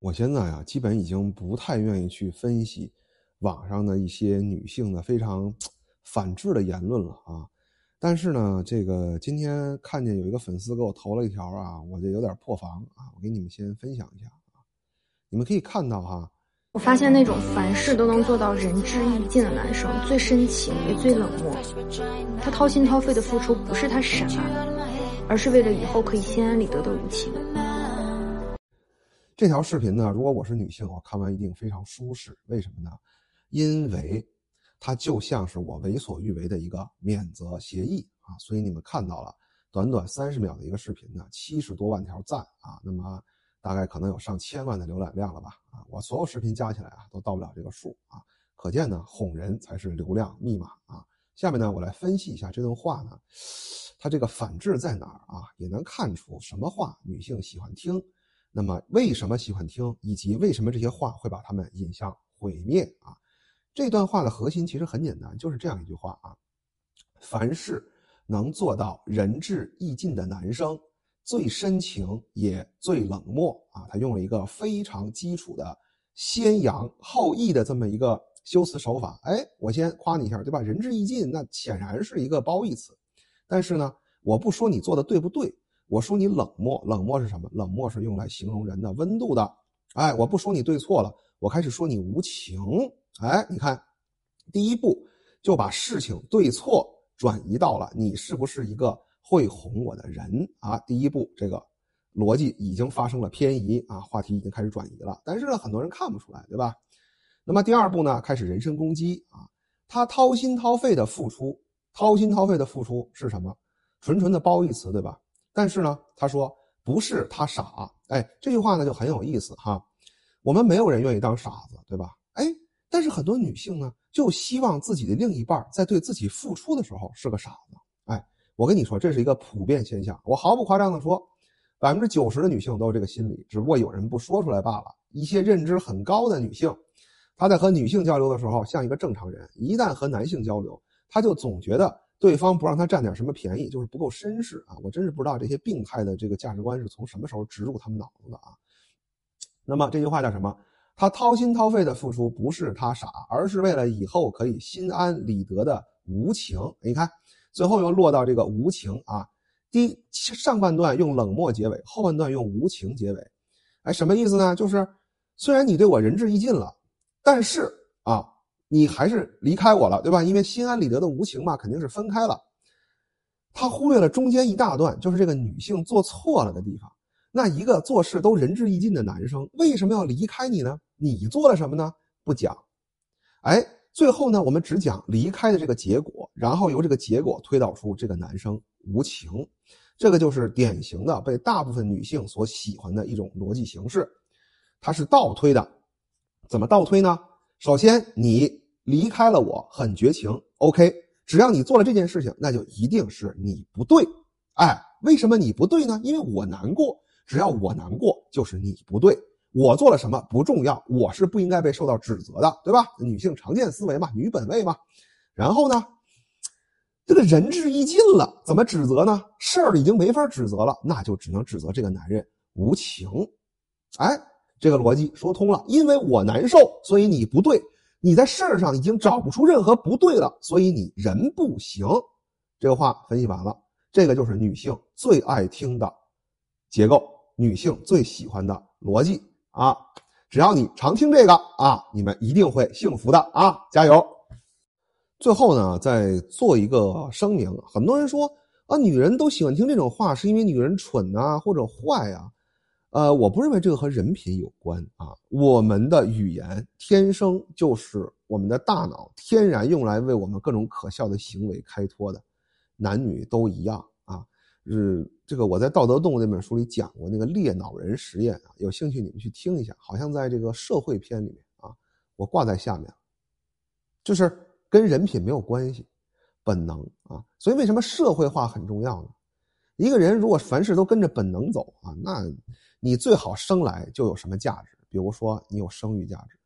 我现在啊，基本已经不太愿意去分析网上的一些女性的非常反智的言论了啊。但是呢，这个今天看见有一个粉丝给我投了一条啊，我就有点破防啊。我给你们先分享一下啊，你们可以看到哈，我发现那种凡事都能做到仁至义尽的男生最深情也最冷漠。他掏心掏肺的付出，不是他傻，而是为了以后可以心安理得的无情。这条视频呢，如果我是女性，我看完一定非常舒适。为什么呢？因为它就像是我为所欲为的一个免责协议啊。所以你们看到了，短短三十秒的一个视频呢，七十多万条赞啊，那么大概可能有上千万的浏览量了吧啊。我所有视频加起来啊，都到不了这个数啊。可见呢，哄人才是流量密码啊。下面呢，我来分析一下这段话呢，它这个反制在哪儿啊？也能看出什么话女性喜欢听。那么为什么喜欢听，以及为什么这些话会把他们引向毁灭啊？这段话的核心其实很简单，就是这样一句话啊：凡是能做到仁至义尽的男生，最深情也最冷漠啊。他用了一个非常基础的先扬后抑的这么一个修辞手法。哎，我先夸你一下，对吧？仁至义尽，那显然是一个褒义词。但是呢，我不说你做的对不对。我说你冷漠，冷漠是什么？冷漠是用来形容人的温度的。哎，我不说你对错了，我开始说你无情。哎，你看，第一步就把事情对错转移到了你是不是一个会哄我的人啊？第一步这个逻辑已经发生了偏移啊，话题已经开始转移了。但是呢，很多人看不出来，对吧？那么第二步呢，开始人身攻击啊，他掏心掏肺的付出，掏心掏肺的付出是什么？纯纯的褒义词，对吧？但是呢，他说不是他傻，哎，这句话呢就很有意思哈。我们没有人愿意当傻子，对吧？哎，但是很多女性呢就希望自己的另一半在对自己付出的时候是个傻子。哎，我跟你说，这是一个普遍现象。我毫不夸张的说，百分之九十的女性都有这个心理，只不过有人不说出来罢了。一些认知很高的女性，她在和女性交流的时候像一个正常人，一旦和男性交流，她就总觉得。对方不让他占点什么便宜，就是不够绅士啊！我真是不知道这些病态的这个价值观是从什么时候植入他们脑子的啊。那么这句话叫什么？他掏心掏肺的付出，不是他傻，而是为了以后可以心安理得的无情。你看，最后又落到这个无情啊。第上半段用冷漠结尾，后半段用无情结尾。哎，什么意思呢？就是虽然你对我仁至义尽了，但是啊。你还是离开我了，对吧？因为心安理得的无情嘛，肯定是分开了。他忽略了中间一大段，就是这个女性做错了的地方。那一个做事都仁至义尽的男生，为什么要离开你呢？你做了什么呢？不讲。哎，最后呢，我们只讲离开的这个结果，然后由这个结果推导出这个男生无情。这个就是典型的被大部分女性所喜欢的一种逻辑形式，它是倒推的。怎么倒推呢？首先，你离开了我很绝情，OK。只要你做了这件事情，那就一定是你不对。哎，为什么你不对呢？因为我难过。只要我难过，就是你不对。我做了什么不重要，我是不应该被受到指责的，对吧？女性常见思维嘛，女本位嘛。然后呢，这个仁至义尽了，怎么指责呢？事儿已经没法指责了，那就只能指责这个男人无情。哎。这个逻辑说通了，因为我难受，所以你不对。你在事儿上已经找不出任何不对了，所以你人不行。这个话分析完了，这个就是女性最爱听的结构，女性最喜欢的逻辑啊！只要你常听这个啊，你们一定会幸福的啊！加油！最后呢，再做一个声明：很多人说啊，女人都喜欢听这种话，是因为女人蠢啊，或者坏啊。呃，我不认为这个和人品有关啊。我们的语言天生就是我们的大脑天然用来为我们各种可笑的行为开脱的，男女都一样啊。是这个我在《道德动物》那本书里讲过那个猎脑人实验啊，有兴趣你们去听一下，好像在这个社会篇里面啊，我挂在下面，就是跟人品没有关系，本能啊。所以为什么社会化很重要呢？一个人如果凡事都跟着本能走啊，那。你最好生来就有什么价值？比如说，你有生育价值。